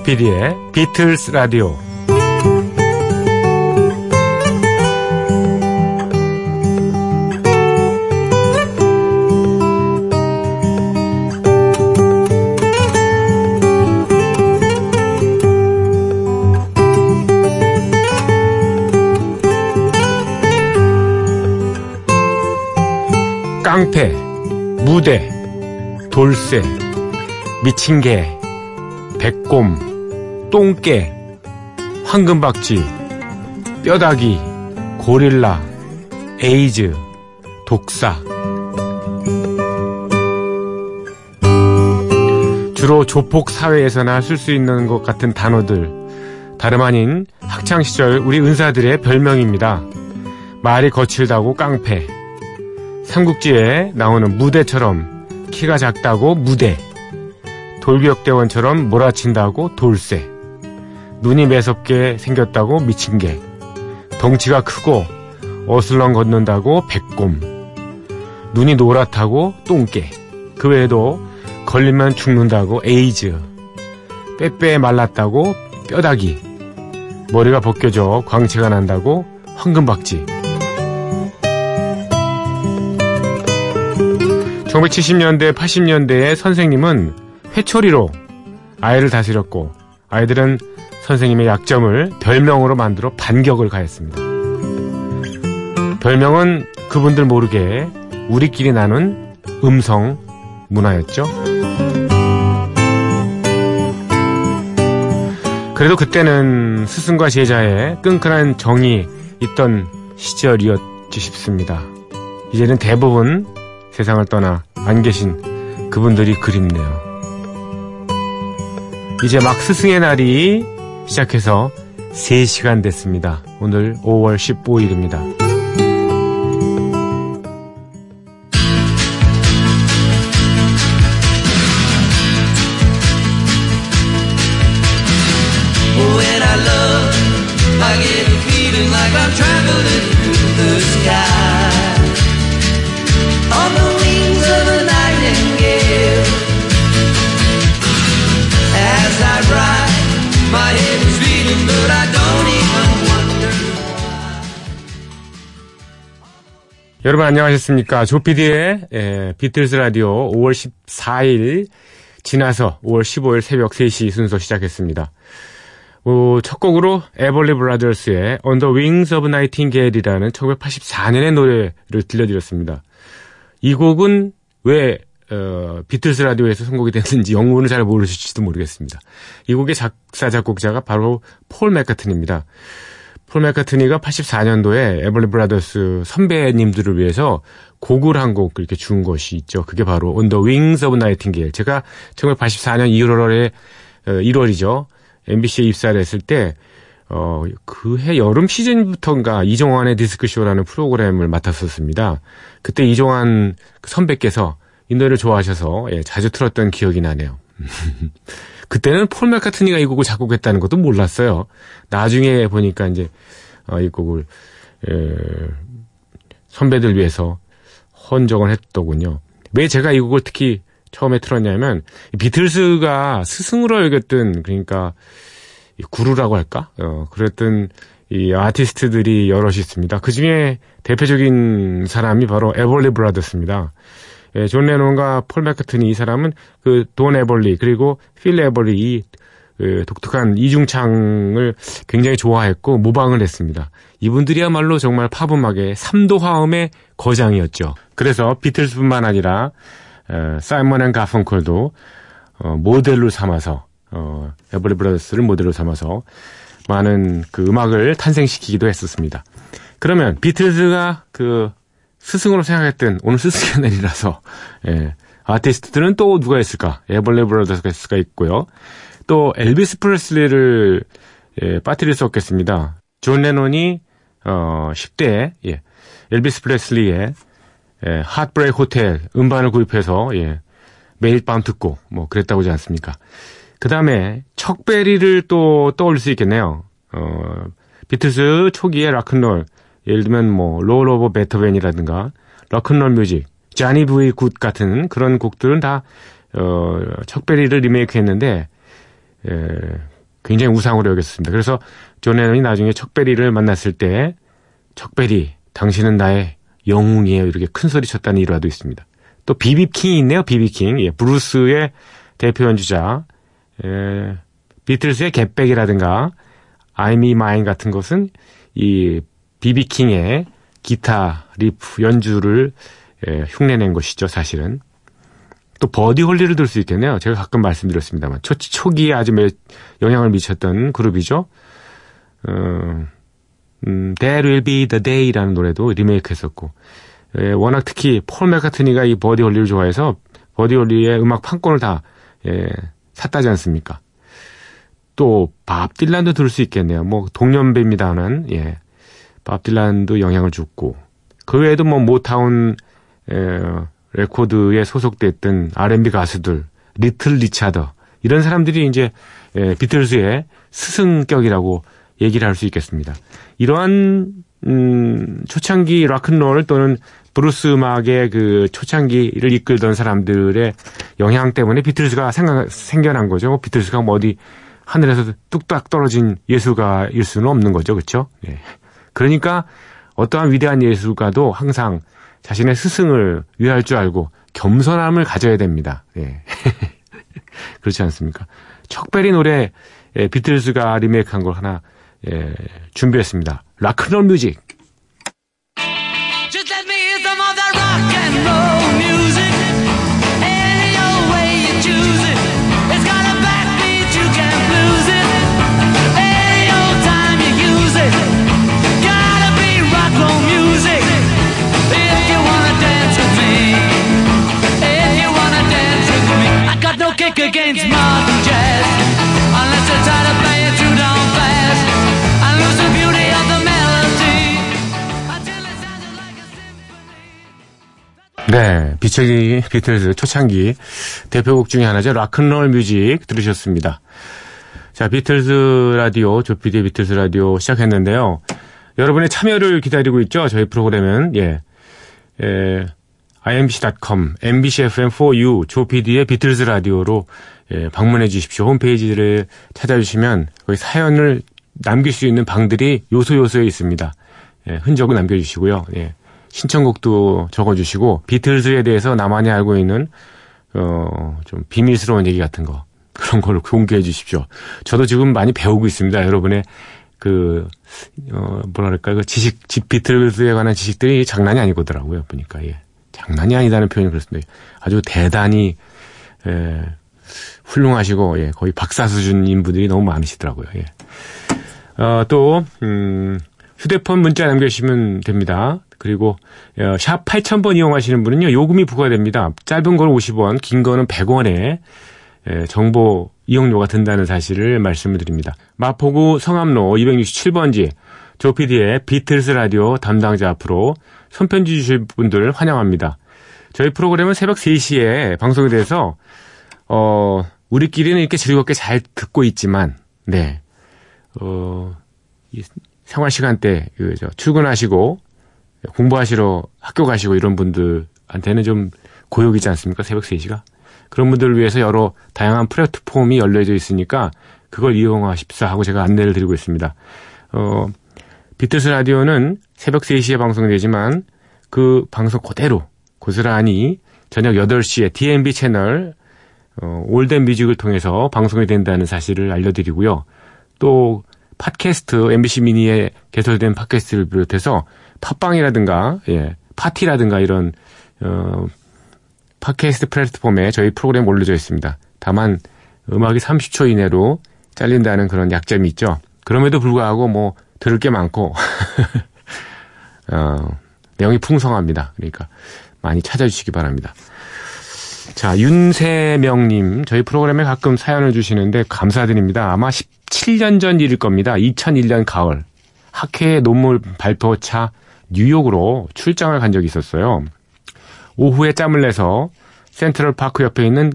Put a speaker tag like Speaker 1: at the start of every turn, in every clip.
Speaker 1: 조피디의 비틀스 라디오. 깡패, 무대, 돌쇠, 미친 개, 백곰, 똥개, 황금박쥐, 뼈다귀, 고릴라, 에이즈, 독사. 주로 조폭 사회에서나 쓸 수 있는 것 같은 단어들. 다름 아닌 학창시절 우리 은사들의 별명입니다. 말이 거칠다고 깡패. 삼국지에 나오는 무대처럼 키가 작다고 무대. 돌격대원처럼 몰아친다고 돌쇠. 눈이 매섭게 생겼다고 미친 개. 덩치가 크고 어슬렁 걷는다고 백곰. 눈이 노랗다고 똥개. 그 외에도 걸리면 죽는다고 에이즈. 빼빼 말랐다고 뼈다귀. 머리가 벗겨져 광채가 난다고 황금박쥐. 1970년대, 80년대에 선생님은 회초리로 아이를 다스렸고 아이들은 선생님의 약점을 별명으로 만들어 반격을 가했습니다. 별명은 그분들 모르게 우리끼리 나눈 음성 문화였죠. 그래도 그때는 스승과 제자의 끈끈한 정이 있던 시절이었지 싶습니다. 이제는 대부분 세상을 떠나 안 계신 그분들이 그립네요. 이제 막 스승의 날이 시작해서 3시간 됐습니다. 오늘 5월 15일입니다. 여러분 안녕하셨습니까? 조피디의 예, 비틀스 라디오 5월 14일 지나서 5월 15일 새벽 3시 순서 시작했습니다. 어, 첫 곡으로 에벌리 브라더스의 the Wings of Nightingale이라는 1984년의 노래를 들려드렸습니다. 이 곡은 왜 어, 비틀스 라디오에서 선곡이 됐는지 영문을 잘 모르실지도 모르겠습니다. 이 곡의 작사 작곡자가 바로 폴 맥카트니입니다. 폴 맥카트니가 84년도에 에벌리 브라더스 선배님들을 위해서 곡을 한곡 이렇게 준 것이 있죠. 그게 바로 On the Wings of Nightingale. 제가 1984년 1월에 1월이죠. MBC에 입사를 했을 때 어, 그해 여름 시즌부터인가 이종환의 디스크쇼라는 프로그램을 맡았었습니다. 그때 이종환 선배께서 이 노래를 좋아하셔서 예, 자주 틀었던 기억이 나네요. 그때는 폴 맥카트니가 이 곡을 작곡했다는 것도 몰랐어요. 나중에 보니까 이제 어, 이 곡을 에, 선배들 위해서 헌정을 했더군요. 왜 제가 이 곡을 특히 처음에 틀었냐면 비틀스가 스승으로 여겼던 그러니까 이 구루라고 할까? 어, 그랬던 이 아티스트들이 여럿이 있습니다. 그 중에 대표적인 사람이 바로 에벌리 브라더스입니다. 예, 존 레논과 폴 맥카트니 이 사람은 그 돈 에벌리 그리고 필 에벌리 이 그 독특한 이중창을 굉장히 좋아했고 모방을 했습니다. 이분들이야말로 정말 팝 음악의 삼도 화음의 거장이었죠. 그래서 비틀스뿐만 아니라 어, 사이먼 앤 가펑콜도 어, 모델로 삼아서 어, 에벌리 브라더스를 모델로 삼아서 많은 그 음악을 탄생시키기도 했었습니다. 그러면 비틀즈가 그 스승으로 생각했던 오늘 스승의 날이라서 예, 아티스트들은 또 누가 있을까? 에벌리 브라더스가 있고요. 또 엘비스 프레슬리를 예, 빠뜨릴 수 없겠습니다. 존 레논이 어, 10대에 예, 엘비스 프레슬리의 예, 핫브레이크 호텔 음반을 구입해서 예, 매일 밤 듣고 뭐 그랬다고 하지 않습니까? 그 다음에 척베리를 또 떠올릴 수 있겠네요. 어, 비틀스 초기의 락큰롤 예를 들면 뭐 롤 오브 베토벤이라든가 락큰롤 뮤직, 자니 브이 굿 같은 그런 곡들은 다 어, 척베리를 리메이크했는데 예, 굉장히 우상으로 여겼습니다. 그래서 존 레논이 나중에 척베리를 만났을 때 척베리 당신은 나의 영웅이에요 이렇게 큰 소리 쳤다는 일화도 있습니다. 또 비비킹이 있네요. 비비킹 예, 브루스의 대표 연주자 예, 비틀스의 겟백이라든가 아이미 마인 같은 것은 이 비비킹의 기타 리프 연주를 예, 흉내낸 것이죠 사실은 또 버디 홀리를 들 수 있겠네요. 제가 가끔 말씀드렸습니다만 초, 초기에 아주 매, 영향을 미쳤던 그룹이죠. 어, 음, There Will Be The Day라는 노래도 리메이크했었고 예, 워낙 특히 폴 맥카트니가 이 버디 홀리를 좋아해서 버디 홀리의 음악 판권을 다 예, 샀다지 않습니까? 또 밥 딜란도 들을 수 있겠네요. 뭐 동년배입니다는 예, 밥 딜란도 영향을 줬고 그 외에도 뭐 모타운 에, 레코드에 소속됐던 R&B 가수들, 리틀 리차더 이런 사람들이 이제 에, 비틀즈의 스승격이라고 얘기를 할 수 있겠습니다. 이러한 음, 초창기 락큰롤 또는 브루스 음악의 그 초창기를 이끌던 사람들의 영향 때문에 비틀즈가 생각, 생겨난 거죠. 비틀즈가 뭐 어디 하늘에서 뚝딱 떨어진 예술가일 수는 없는 거죠. 그렇죠? 예. 그러니까 어떠한 위대한 예술가도 항상 자신의 스승을 위할 줄 알고 겸손함을 가져야 됩니다. 예. 그렇지 않습니까? 척베리 노래 예, 비틀즈가 리메이크한 걸 하나 예, 준비했습니다. 락큰롤 뮤직.
Speaker 2: Kick against modern jazz. Unless I try to play it too down fast. I lose the beauty of the melody. Until it sounded like a symphony.
Speaker 1: 네, 비철기 비틀즈 초창기 대표곡 중에 하나죠. 락큰롤 뮤직 들으셨습니다. 자, 비틀즈 라디오, 조피디의 비틀즈 라디오 시작했는데요. 여러분의 참여를 기다리고 있죠. 저희 프로그램은 예, 예, imbc.com, mbcfm4u, 조피디의 비틀즈 라디오로 예, 방문해 주십시오. 홈페이지를 찾아주시면 거기 사연을 남길 수 있는 방들이 요소 요소에 있습니다. 예, 흔적을 남겨주시고요. 예, 신청곡도 적어주시고 비틀즈에 대해서 나만이 알고 있는 어, 좀 비밀스러운 얘기 같은 거 그런 걸 공개해 주십시오. 저도 지금 많이 배우고 있습니다. 여러분의 그 어, 뭐랄까 그 지식 집 비틀즈에 관한 지식들이 장난이 아니거더라고요. 보니까 예. 장난이 아니다는 표현이 그렇습니다. 아주 대단히 예, 훌륭하시고 예, 거의 박사 수준인 분들이 너무 많으시더라고요. 예. 어, 또 음, 휴대폰 문자 남겨주시면 됩니다. 그리고 어, 샵 8000번 이용하시는 분은요. 요금이 부과됩니다. 짧은 건 50원, 긴 거는 100원에 예, 정보 이용료가 든다는 사실을 말씀을 드립니다. 마포구 성암로 267번지 조피디의 비틀스 라디오 담당자 앞으로 손편지 주실 분들 환영합니다. 저희 프로그램은 새벽 3시에 방송이 돼서 어 우리끼리는 이렇게 즐겁게 잘 듣고 있지만 네. 어, 이 생활 시간대 그 저 출근하시고 공부하시러 학교 가시고 이런 분들한테는 좀 고역이지 않습니까? 새벽 3시가. 그런 분들을 위해서 여러 다양한 플랫폼이 열려져 있으니까 그걸 이용하십사 하고 제가 안내를 드리고 있습니다. 어, 비틀스 라디오는 새벽 3시에 방송되지만 그 방송 그대로 고스란히 저녁 8시에 DMB 채널 어, 올덴 뮤직을 통해서 방송이 된다는 사실을 알려드리고요. 또 팟캐스트 MBC 미니에 개설된 팟캐스트를 비롯해서 팟빵이라든가 예, 파티라든가 이런 어, 팟캐스트 플랫폼에 저희 프로그램 올려져 있습니다. 다만 음악이 30초 이내로 잘린다는 그런 약점이 있죠. 그럼에도 불구하고 뭐 들을 게 많고 어, 내용이 풍성합니다. 그러니까 많이 찾아주시기 바랍니다. 자, 윤세명님, 저희 프로그램에 가끔 사연을 주시는데 감사드립니다. 아마 17년 전 일일 겁니다. 2001년 가을. 학회 논문 발표차 뉴욕으로 출장을 간 적이 있었어요. 오후에 짬을 내서 센트럴 파크 옆에 있는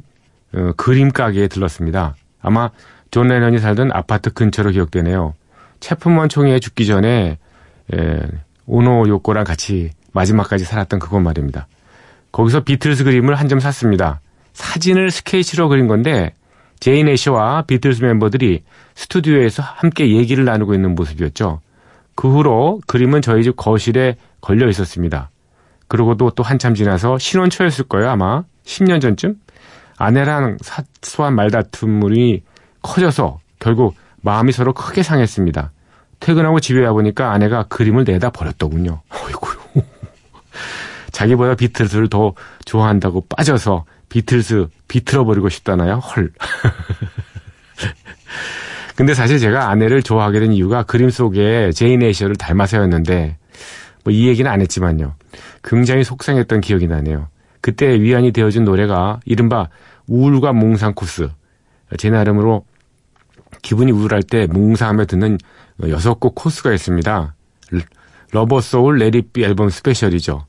Speaker 1: 어, 그림 가게에 들렀습니다. 아마 존 레넌이 살던 아파트 근처로 기억되네요. 체프먼 총리에 죽기 전에 에, 오노 요코랑 같이 마지막까지 살았던 그곳 말입니다. 거기서 비틀스 그림을 한 점 샀습니다. 사진을 스케치로 그린 건데 제인 애쉬와 비틀스 멤버들이 스튜디오에서 함께 얘기를 나누고 있는 모습이었죠. 그 후로 그림은 저희 집 거실에 걸려 있었습니다. 그러고도 또 한참 지나서 신혼 초였을 거예요, 아마. 10년 전쯤? 아내랑 사소한 말다툼이 커져서 결국 마음이 서로 크게 상했습니다. 퇴근하고 집에 와보니까 아내가 그림을 내다 버렸더군요. 어이구. 자기보다 비틀스를 더 좋아한다고 빠져서 비틀스 비틀어버리고 싶다나요? 헐. 근데 사실 제가 아내를 좋아하게 된 이유가 그림 속에 제인 에이셔를 닮아서였는데 뭐 이 얘기는 안 했지만요. 굉장히 속상했던 기억이 나네요. 그때 위안이 되어준 노래가 이른바 우울과 몽상 코스. 제 나름으로 기분이 우울할 때 몽상하며 듣는 여섯 곡 코스가 있습니다. 러버 소울 레디비 앨범 스페셜이죠.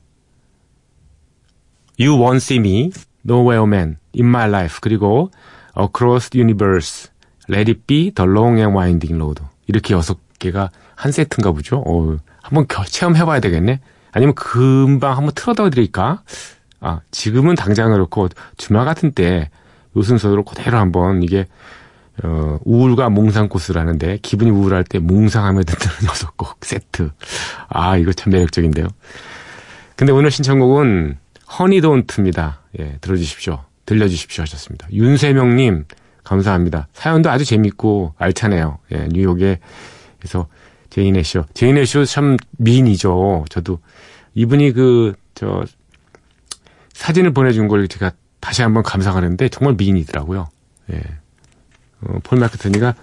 Speaker 1: You Won't See Me, Nowhere Man, In My Life, 그리고 Across the Universe, Let It Be, The Long and Winding Road. 이렇게 여섯 개가 한 세트인가 보죠. 어, 한번 체험해봐야 되겠네. 아니면 금방 한번 틀어다 드릴까? 아, 지금은 당장 그렇고 주말 같은 때 요 순서로 그대로 한번 이게 어, 우울과 몽상 코스라는데 기분이 우울할 때 몽상하며 듣는 여섯 곡 세트. 아, 이거 참 매력적인데요. 근데 오늘 신청곡은 허니돈트입니다. 예, 들어주십시오. 들려주십시오 하셨습니다. 윤세명님, 감사합니다. 사연도 아주 재밌고 알차네요. 예, 뉴욕에, 그래서 제인의 쇼. 제인의 쇼참 미인이죠. 저도 이분이 그, 저, 사진을 보내준 걸 제가 다시 한번 감상하는데 정말 미인이더라고요. 예. 어, 폴 마크트니가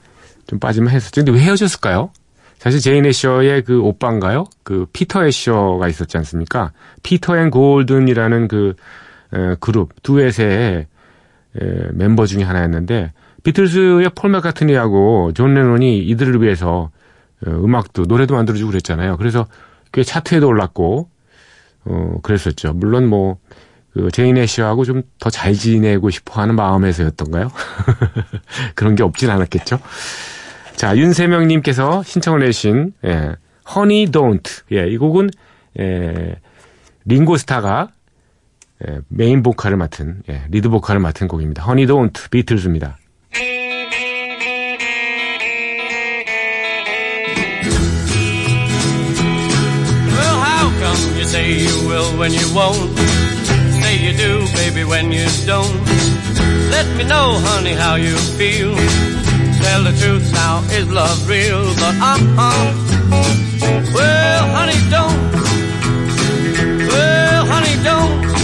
Speaker 1: 좀 빠지면 했었죠. 근데 왜 헤어졌을까요? 사실 제인 애셔의 그 오빠인가요? 그 피터 애셔가 있었지 않습니까? 피터 앤 골든이라는 그 에, 그룹 두엣의 에, 멤버 중에 하나였는데 비틀스의 폴 마카트니하고 존 레논이 이들을 위해서 어, 음악도 노래도 만들어주고 그랬잖아요. 그래서 꽤 차트에도 올랐고 어 그랬었죠. 물론 뭐 그 제인 애쉬하고 좀 더 잘 지내고 싶어하는 마음에서였던가요? 그런 게 없진 않았겠죠. 자 윤세명님께서 신청을 내신 예, 허니 돈트 예, 이 곡은 예, 링고스타가 예, 메인 보컬을 맡은 예, 리드 보컬을 맡은 곡입니다. 허니 돈트 비틀즈입니다.
Speaker 3: You do, baby, when you don't. Let me know, honey, how you feel. Tell the truth now, is love real? But uh-uh. Well, honey, don't. Well, honey, don't.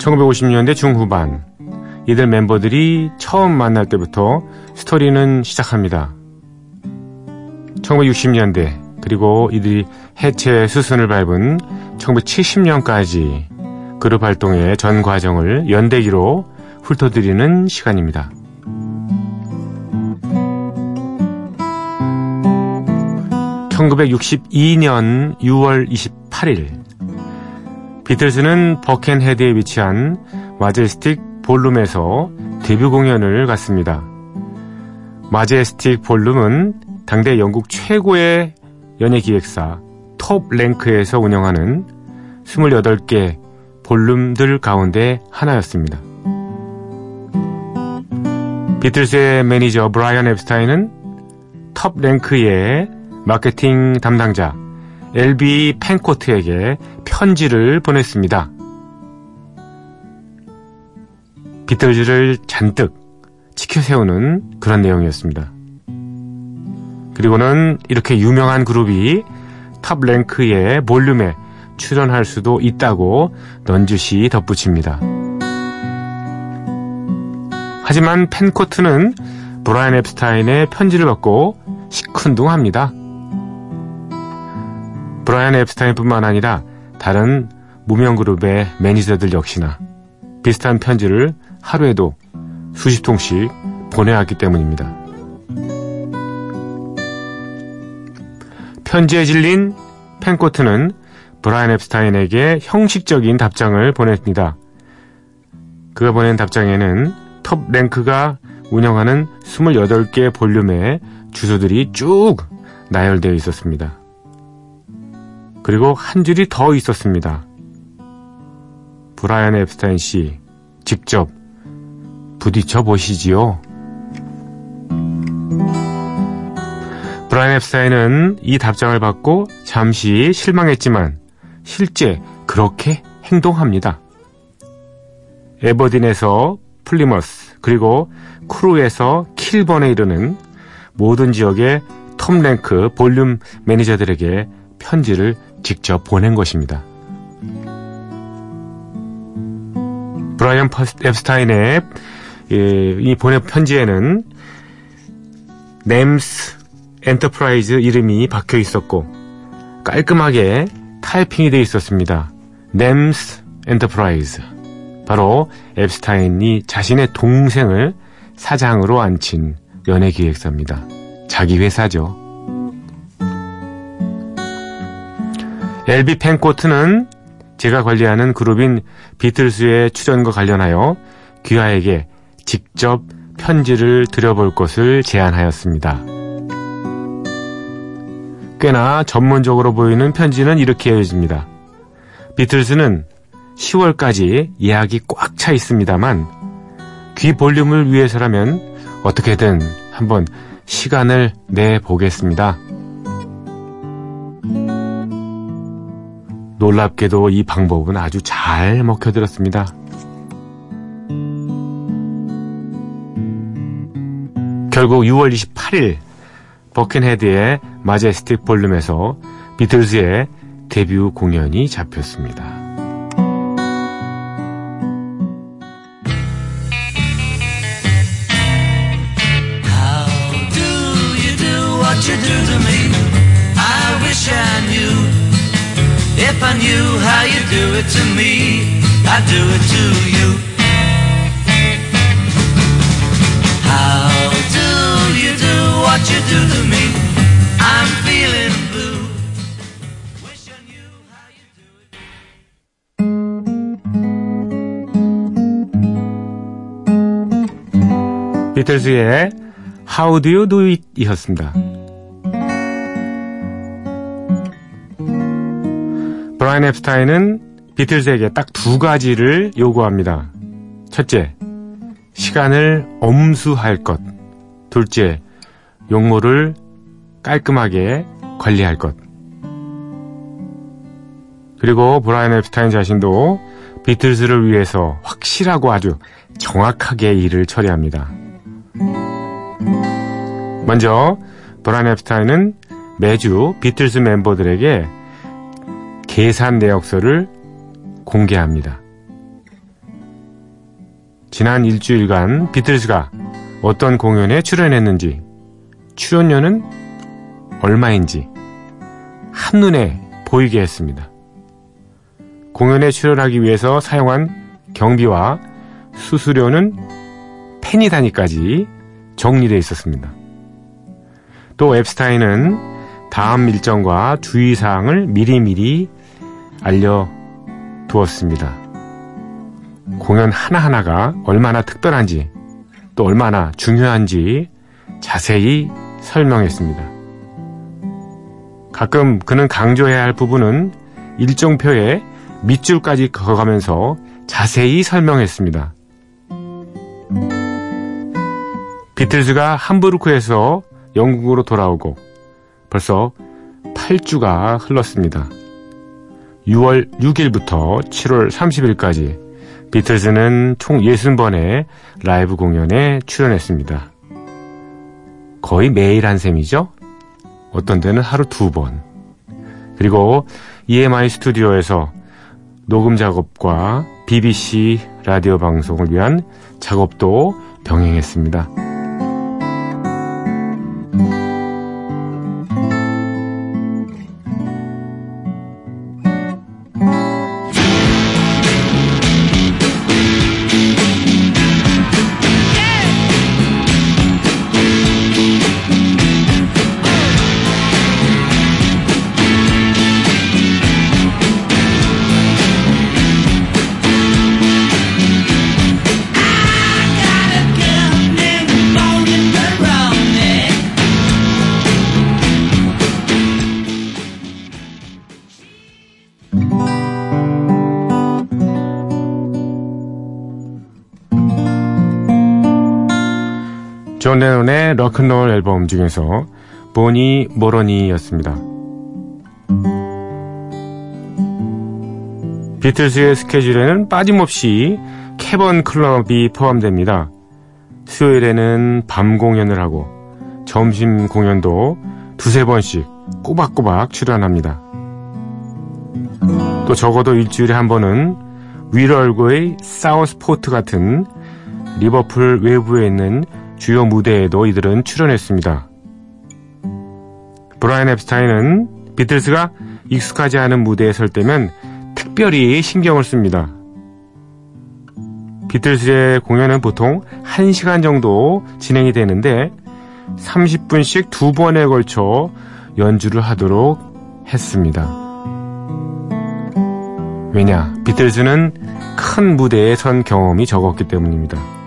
Speaker 1: 1950년대 중후반 이들 멤버들이 처음 만날 때부터 스토리는 시작합니다. 1960년대 그리고 이들이 해체 수순을 밟은 1970년까지 그룹 활동의 전 과정을 연대기로 훑어드리는 시간입니다. (1962년 6월 28일) 비틀스는 버켄헤드에 위치한 마제스틱 볼룸에서 데뷔 공연을 갔습니다. 마제스틱 볼룸은 당대 영국 최고의 연예 기획사 톱 랭크에서 운영하는 28개 볼룸들 가운데 하나였습니다. 비틀스의 매니저 브라이언 앱스타인은 톱 랭크의 마케팅 담당자 LB 펜코트에게 편지를 보냈습니다. 비틀즈를 잔뜩 치켜세우는 그런 내용이었습니다. 그리고는 이렇게 유명한 그룹이 탑 랭크의 볼륨에 출연할 수도 있다고 넌지시 덧붙입니다. 하지만 펜코트는 브라이언 앱스타인의 편지를 받고 시큰둥합니다. 브라이언 앱스타인뿐만 아니라 다른 무명 그룹의 매니저들 역시나 비슷한 편지를 하루에도 수십 통씩 보내왔기 때문입니다. 편지에 질린 펜코트는 브라이언 앱스타인에게 형식적인 답장을 보냈습니다. 그가 보낸 답장에는 톱 랭크가 운영하는 28개 볼륨의 주소들이 쭉 나열되어 있었습니다. 그리고 한 줄이 더 있었습니다. 브라이언 앱스타인 씨, 직접 부딪혀 보시지요. 브라이언 앱스타인은 이 답장을 받고 잠시 실망했지만 실제 그렇게 행동합니다. 에버딘에서 플리머스 그리고 크루에서 킬번에 이르는 모든 지역의 Top Rank ballroom 매니저들에게 편지를 직접 보낸 것입니다. 브라이언 앱스타인의 이 보낸 편지에는 NEMS Enterprises 이름이 박혀 있었고 깔끔하게 타이핑이 되어 있었습니다. NEMS Enterprises 바로 앱스타인이 자신의 동생을 사장으로 앉힌 연예기획사입니다. 자기 회사죠. 엘비 펜코트는 제가 관리하는 그룹인 비틀스의 출연과 관련하여 귀하에게 직접 편지를 드려볼 것을 제안하였습니다. 꽤나 전문적으로 보이는 편지는 이렇게 이어집니다. 비틀스는 10월까지 예약이 꽉 차 있습니다만 귀 볼륨을 위해서라면 어떻게든 한번 시간을 내 보겠습니다. 놀랍게도 이 방법은 아주 잘 먹혀들었습니다. 결국 6월 28일 버켄헤드의 마제스틱 볼륨에서 비틀즈의 데뷔 공연이 잡혔습니다.
Speaker 2: If I knew how you do it to me, I'd do it to you. How do you do what you do to me? I'm feeling blue. Wish I knew how you do it.
Speaker 1: 비틀즈의 How Do You Do It 이었습니다. 브라이언 앱스타인은 비틀즈에게 딱 두 가지를 요구합니다. 첫째, 시간을 엄수할 것. 둘째, 용모를 깔끔하게 관리할 것. 그리고 브라이언 앱스타인 자신도 비틀즈를 위해서 확실하고 아주 정확하게 일을 처리합니다. 먼저 브라이언 앱스타인은 매주 비틀즈 멤버들에게 계산 내역서를 공개합니다. 지난 일주일간 비틀즈가 어떤 공연에 출연했는지, 출연료는 얼마인지 한눈에 보이게 했습니다. 공연에 출연하기 위해서 사용한 경비와 수수료는 페니 단위까지 정리되어 있었습니다. 또 앱스타인은 다음 일정과 주의사항을 미리미리 알려두었습니다. 공연 하나하나가 얼마나 특별한지 또 얼마나 중요한지 자세히 설명했습니다. 가끔 그는 강조해야 할 부분은 일정표에 밑줄까지 그어가면서 자세히 설명했습니다. 비틀즈가 함부르크에서 영국으로 돌아오고 벌써 8주가 흘렀습니다. 6월 6일부터 7월 30일까지 비틀즈는 총 60번의 라이브 공연에 출연했습니다. 거의 매일 한 셈이죠? 어떤 때는 하루 두 번. 그리고 EMI 스튜디오에서 녹음 작업과 BBC 라디오 방송을 위한 작업도 병행했습니다. 존 레논의 Rock 'n' Roll 앨범 중에서 Bony Moronie였습니다. 비틀즈의 스케줄에는 빠짐없이 캐번 클럽이 포함됩니다. 수요일에는 밤 공연을 하고 점심 공연도 두세 번씩 꼬박꼬박 출연합니다. 또 적어도 일주일에 한 번은 위럴고의 사우스포트 같은 리버풀 외부에 있는 주요 무대에도 이들은 출연했습니다. 브라이언 앱스타인은 비틀스가 익숙하지 않은 무대에 설 때면 특별히 신경을 씁니다. 비틀스의 공연은 보통 1시간 정도 진행이 되는데 30분씩 두 번에 걸쳐 연주를 하도록 했습니다. 왜냐, 비틀즈는 큰 무대에 선 경험이 적었기 때문입니다.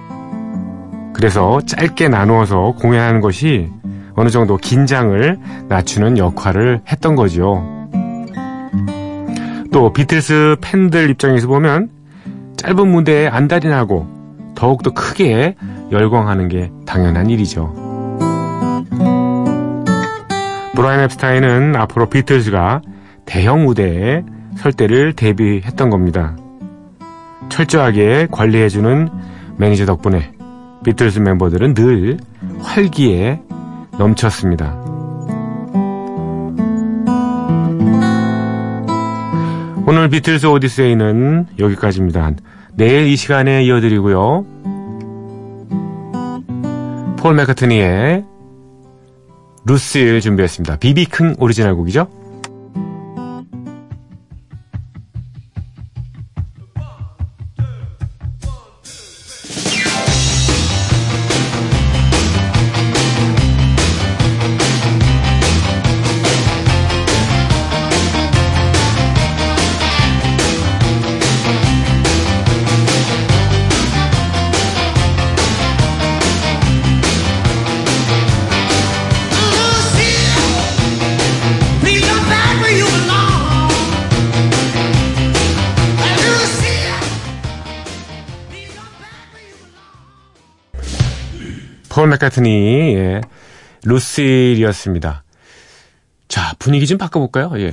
Speaker 1: 그래서 짧게 나누어서 공연하는 것이 어느 정도 긴장을 낮추는 역할을 했던 거죠. 또 비틀스 팬들 입장에서 보면 짧은 무대에 안달이 나고 더욱더 크게 열광하는 게 당연한 일이죠. 브라이언 앱스타인은 앞으로 비틀즈가 대형 무대에 설 때를 대비했던 겁니다. 철저하게 관리해주는 매니저 덕분에 비틀스 멤버들은 늘 활기에 넘쳤습니다. 오늘 비틀스 오디세이는 여기까지입니다. 내일 이 시간에 이어드리고요. 폴 맥카트니의 루시를 준비했습니다. 비비큰 오리지널 곡이죠? 폴 맥카트니의 Lucille이었습니다. 자, 분위기 좀 바꿔볼까요? 예.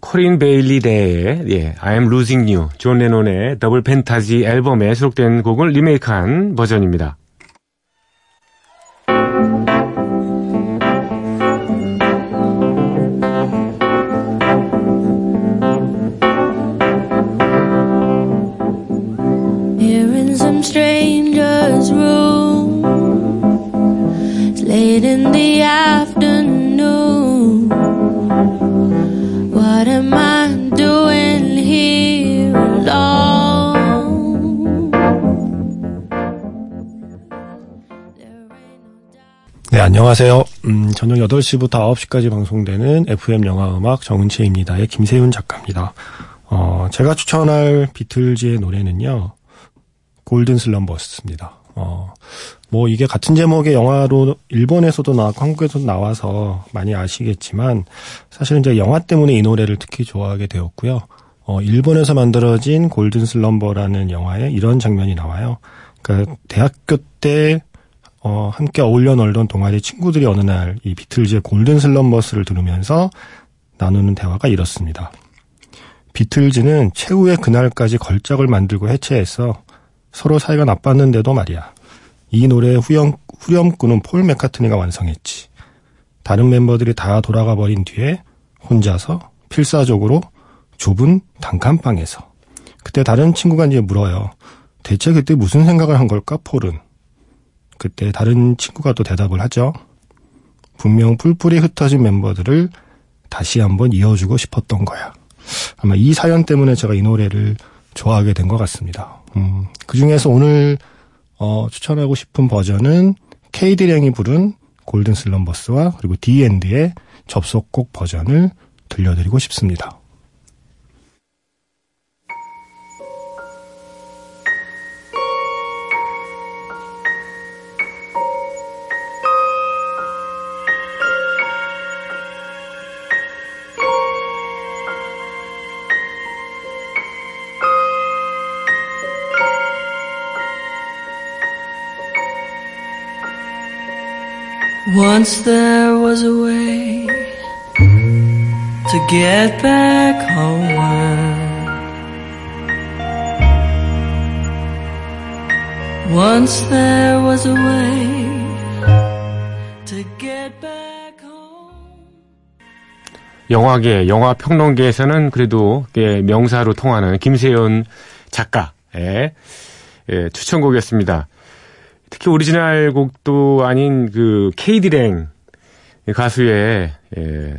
Speaker 1: 코린 베일리 래의 예, I'm Losing You, 존 레논의 Double Fantasy 앨범에 수록된 곡을 리메이크한 버전입니다.
Speaker 4: 네, 안녕하세요. 음, 저녁 8시부터 9시까지 방송되는 FM 영화 음악 정은채입니다의 김세윤 작가입니다. 어, 제가 추천할 비틀즈의 노래는요, 골든 슬럼버스입니다. 어, 뭐 이게 같은 제목의 영화로 일본에서도 나왔고 한국에서도 나와서 많이 아시겠지만 사실은 이제 영화 때문에 이 노래를 특히 좋아하게 되었고요. 어, 일본에서 만들어진 골든 슬럼버라는 영화에 이런 장면이 나와요. 그러니까 대학교 때 어, 함께 어울려 놀던 동아리 친구들이 어느 날 이 비틀즈의 골든 슬럼버스를 들으면서 나누는 대화가 이렇습니다. 비틀즈는 최후의 그날까지 걸작을 만들고 해체해서 서로 사이가 나빴는데도 말이야. 이 노래의 후렴, 후렴구는 폴 맥카트니가 완성했지. 다른 멤버들이 다 돌아가 버린 뒤에 혼자서 필사적으로 좁은 단칸방에서. 그때 다른 친구가 이제 물어요. 대체 그때 무슨 생각을 한 걸까, 폴은? 그때 다른 친구가 또 대답을 하죠. 분명 뿔뿔이 흩어진 멤버들을 다시 한번 이어주고 싶었던 거야. 아마 이 사연 때문에 제가 이 노래를 좋아하게 된 것 같습니다. 음, 그 중에서 오늘 어, 추천하고 싶은 버전은 케이디 랭이 부른 Golden Slumbers와 그리고 The End의 접속곡 버전을 들려드리고 싶습니다.
Speaker 5: Once there was a way to get back home. Once there was a way to get back home.
Speaker 1: 영화계, 영화 평론계에서는 그래도 예, 명사로 통하는 김세연 작가의 예, 추천곡이었습니다. 특히 오리지널 곡도 아닌 그 케이디랭 가수의 예,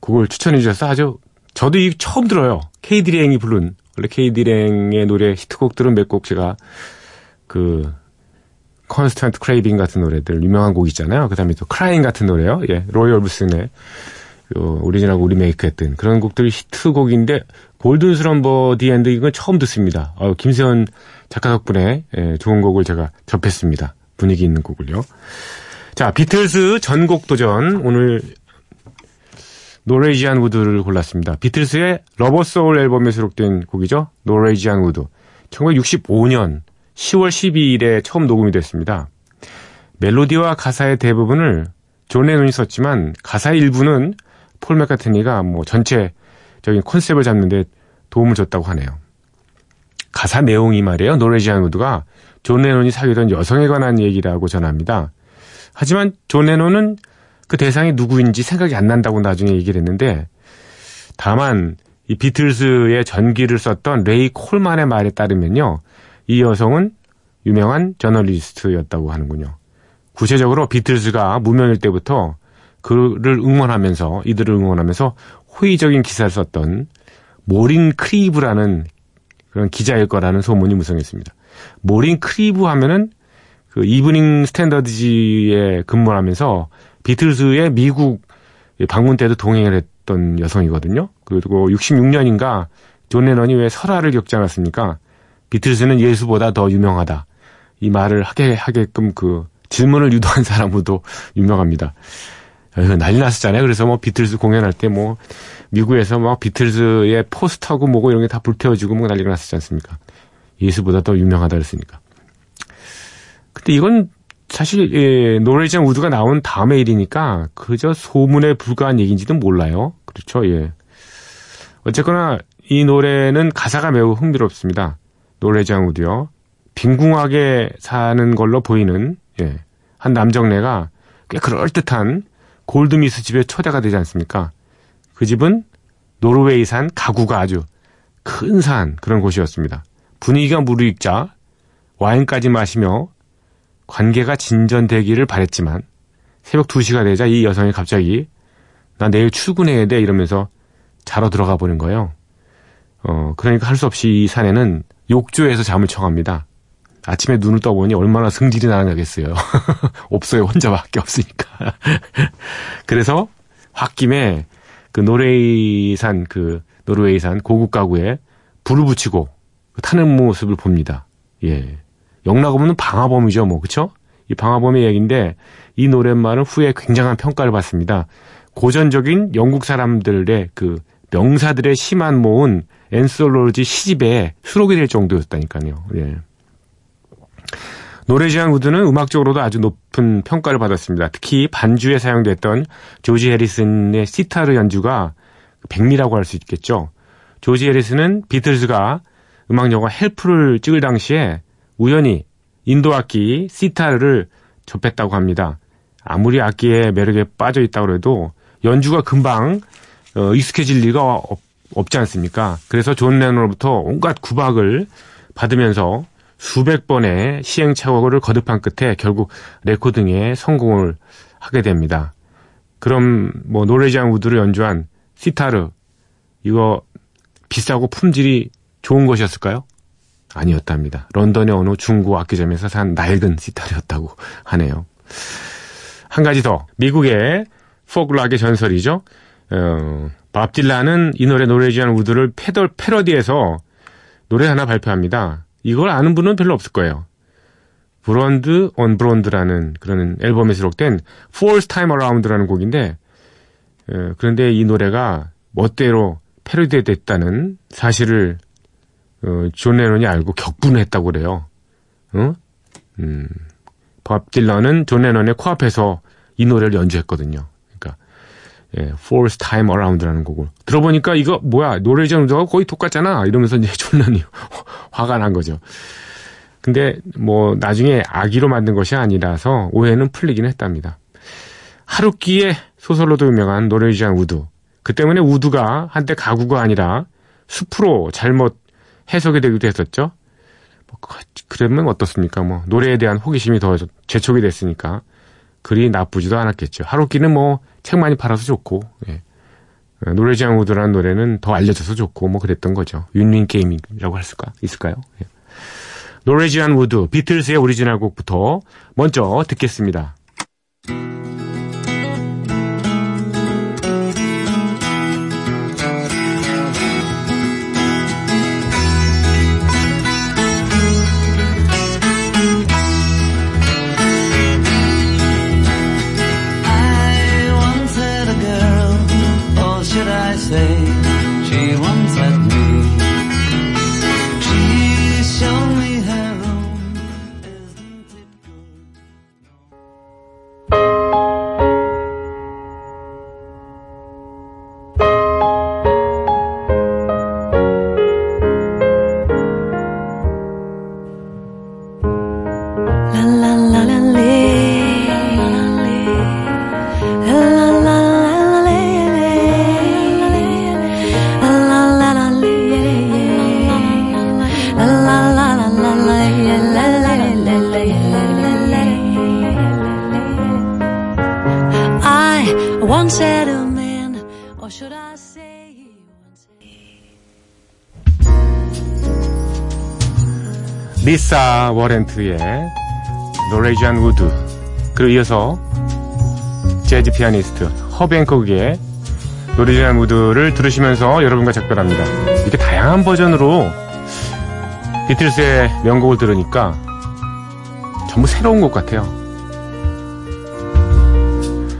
Speaker 1: 곡을 추천해 주셔서 아주 저도 이 처음 들어요. 케이디랭이 부른 원래 케이디랭의 노래 히트곡들은 몇 곡 제가 그 Constant Craving 같은 노래들 유명한 곡 있잖아요. 그다음에 또 Crying 같은 노래요. 예, 로이 얼브슨의 요 오리지널 리메이크했던 그런 곡들이 히트곡인데 Golden Slumber The End 이건 처음 듣습니다. 어, 김세현 작가 덕분에 예, 좋은 곡을 제가 접했습니다. 분위기 있는 곡을요. 자, 비틀스 전곡 도전 오늘 Norwegian Wood를 골랐습니다. 비틀스의 Rubber Soul 앨범에 수록된 곡이죠. Norwegian Wood. 1965년 10월 12일에 처음 녹음이 됐습니다. 멜로디와 가사의 대부분을 존 레논이 썼지만 가사의 일부는 폴 맥카트니가 뭐 전체적인 컨셉을 잡는데 도움을 줬다고 하네요. 가사 내용이 말이에요. Norwegian Wood가 존 레논이 사귀던 여성에 관한 얘기라고 전합니다. 하지만 존 레논은 그 대상이 누구인지 생각이 안 난다고 나중에 얘기를 했는데 다만 이 비틀스의 전기를 썼던 레이 콜만의 말에 따르면요. 이 여성은 유명한 저널리스트였다고 하는군요. 구체적으로 비틀스가 무명일 때부터 그를 응원하면서 이들을 응원하면서 호의적인 기사를 썼던 모린 크리브라는 그런 기자일 거라는 소문이 무성했습니다. 모린 크리브 하면은 그 Evening Standard지에 근무를 하면서 비틀즈의 미국 방문 때도 동행을 했던 여성이거든요. 그리고 66년인가 존 레넌이 왜 설화를 겪지 않았습니까? 비틀즈는 예수보다 더 유명하다. 이 말을 하게 하게끔 그 질문을 유도한 사람으로도 유명합니다. 어, 난리 났었잖아요. 그래서 뭐 비틀즈 공연할 때 뭐 미국에서 막 비틀즈의 포스터고 뭐고 이런 게 다 불태워지고 뭐 난리가 났었지 않습니까? 예수보다 더 유명하다 그랬으니까. 근데 이건 사실 예, 노래장 우드가 나온 다음의 일이니까 그저 소문에 불과한 얘기인지도 몰라요. 그렇죠. 예. 어쨌거나 이 노래는 가사가 매우 흥미롭습니다. 노래장 우드요. 빈궁하게 사는 걸로 보이는 예, 한 남정네가 꽤 그럴듯한 골드미스 집에 초대가 되지 않습니까? 그 집은 노르웨이산 가구가 아주 큰 산 그런 곳이었습니다. 분위기가 무르익자 와인까지 마시며 관계가 진전되기를 바랬지만 새벽 2시가 되자 이 여성이 갑자기 나 내일 출근해야 돼 이러면서 자러 들어가 버린 거예요. 어, 그러니까 할 수 없이 이 사내는 욕조에서 잠을 청합니다. 아침에 눈을 떠보니 얼마나 승질이 나냐겠어요. 없어요. 혼자밖에 없으니까. 그래서 홧김에 그 노르웨이산 그 노르웨이산 고급 가구에 불을 붙이고 타는 모습을 봅니다. 예. 영락없는 방화범이죠, 뭐, 그쵸? 이 방화범의 얘기인데, 이 노랫말은 후에 굉장한 평가를 받습니다. 고전적인 영국 사람들의 그 명사들의 시만 모은 엔솔로지 시집에 수록이 될 정도였다니까요. 예. Norwegian Wood는 음악적으로도 아주 높은 평가를 받았습니다. 특히 반주에 사용됐던 조지 해리슨의 시타르 연주가 백미라고 할 수 있겠죠. 조지 해리슨은 비틀즈가 음악 영화 Help를 찍을 당시에 우연히 인도 악기 시타르를 접했다고 합니다. 아무리 악기의 매력에 빠져 있다고 해도 연주가 금방 어, 익숙해질 리가 없, 없지 않습니까? 그래서 존 레논으로부터 온갖 구박을 받으면서 수백 번의 시행착오를 거듭한 끝에 결국 레코딩에 성공을 하게 됩니다. 그럼 뭐 Norwegian Wood를 연주한 시타르 이거 비싸고 품질이 좋은 것이었을까요? 아니었답니다. 런던의 어느 중고 악기점에서 산 낡은 시타르였다고 하네요. 한 가지 더 미국의 포크락의 전설이죠. 어, 밥 딜런은 이 노래 Norwegian Wood를 패덜 패러디해서 노래 하나 발표합니다. 이걸 아는 분은 별로 없을 거예요. Blonde on Blonde라는 그런 앨범에 수록된 Fourth Time Around라는 곡인데 어, 그런데 이 노래가 멋대로 패러디됐다는 사실을 어, 존 레논이 알고 격분했다고 그래요. 어? 음, 밥 딜런은 존 레논의 코앞에서 이 노래를 연주했거든요. 예, Fourth Time Around라는 곡을 들어보니까 이거 뭐야 노래 정도가 거의 똑같잖아 이러면서 이제 존 레논이 화가 난 거죠. 근데 뭐 나중에 악의로 만든 것이 아니라서 오해는 풀리긴 했답니다. 하루키의 소설로도 유명한 Norwegian Wood. 그 때문에 Wood가 한때 가구가 아니라 숲으로 잘못 해석이 되기도 했었죠. 뭐, 그- 그러면 어떻습니까? 뭐 노래에 대한 호기심이 더 재촉이 됐으니까 그리 나쁘지도 않았겠죠. 하루키는 뭐 책 많이 팔아서 좋고 예. 어, Norwegian Wood라는 노래는 더 알려져서 좋고 뭐 그랬던 거죠. 윈윈 게임이라고 할 수가 있을까요? 예. Norwegian Wood 비틀스의 오리지널 곡부터 먼저 듣겠습니다. 리사 워렌트의 Norwegian Wood 그리고 이어서 재즈 피아니스트 허비 행콕의 Norwegian Wood를 들으시면서 여러분과 작별합니다. 이렇게 다양한 버전으로 비틀스의 명곡을 들으니까 전부 새로운 것 같아요.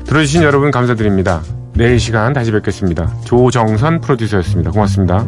Speaker 1: 들어주신 여러분 감사드립니다. 내일 시간 다시 뵙겠습니다. 조정선 프로듀서였습니다. 고맙습니다.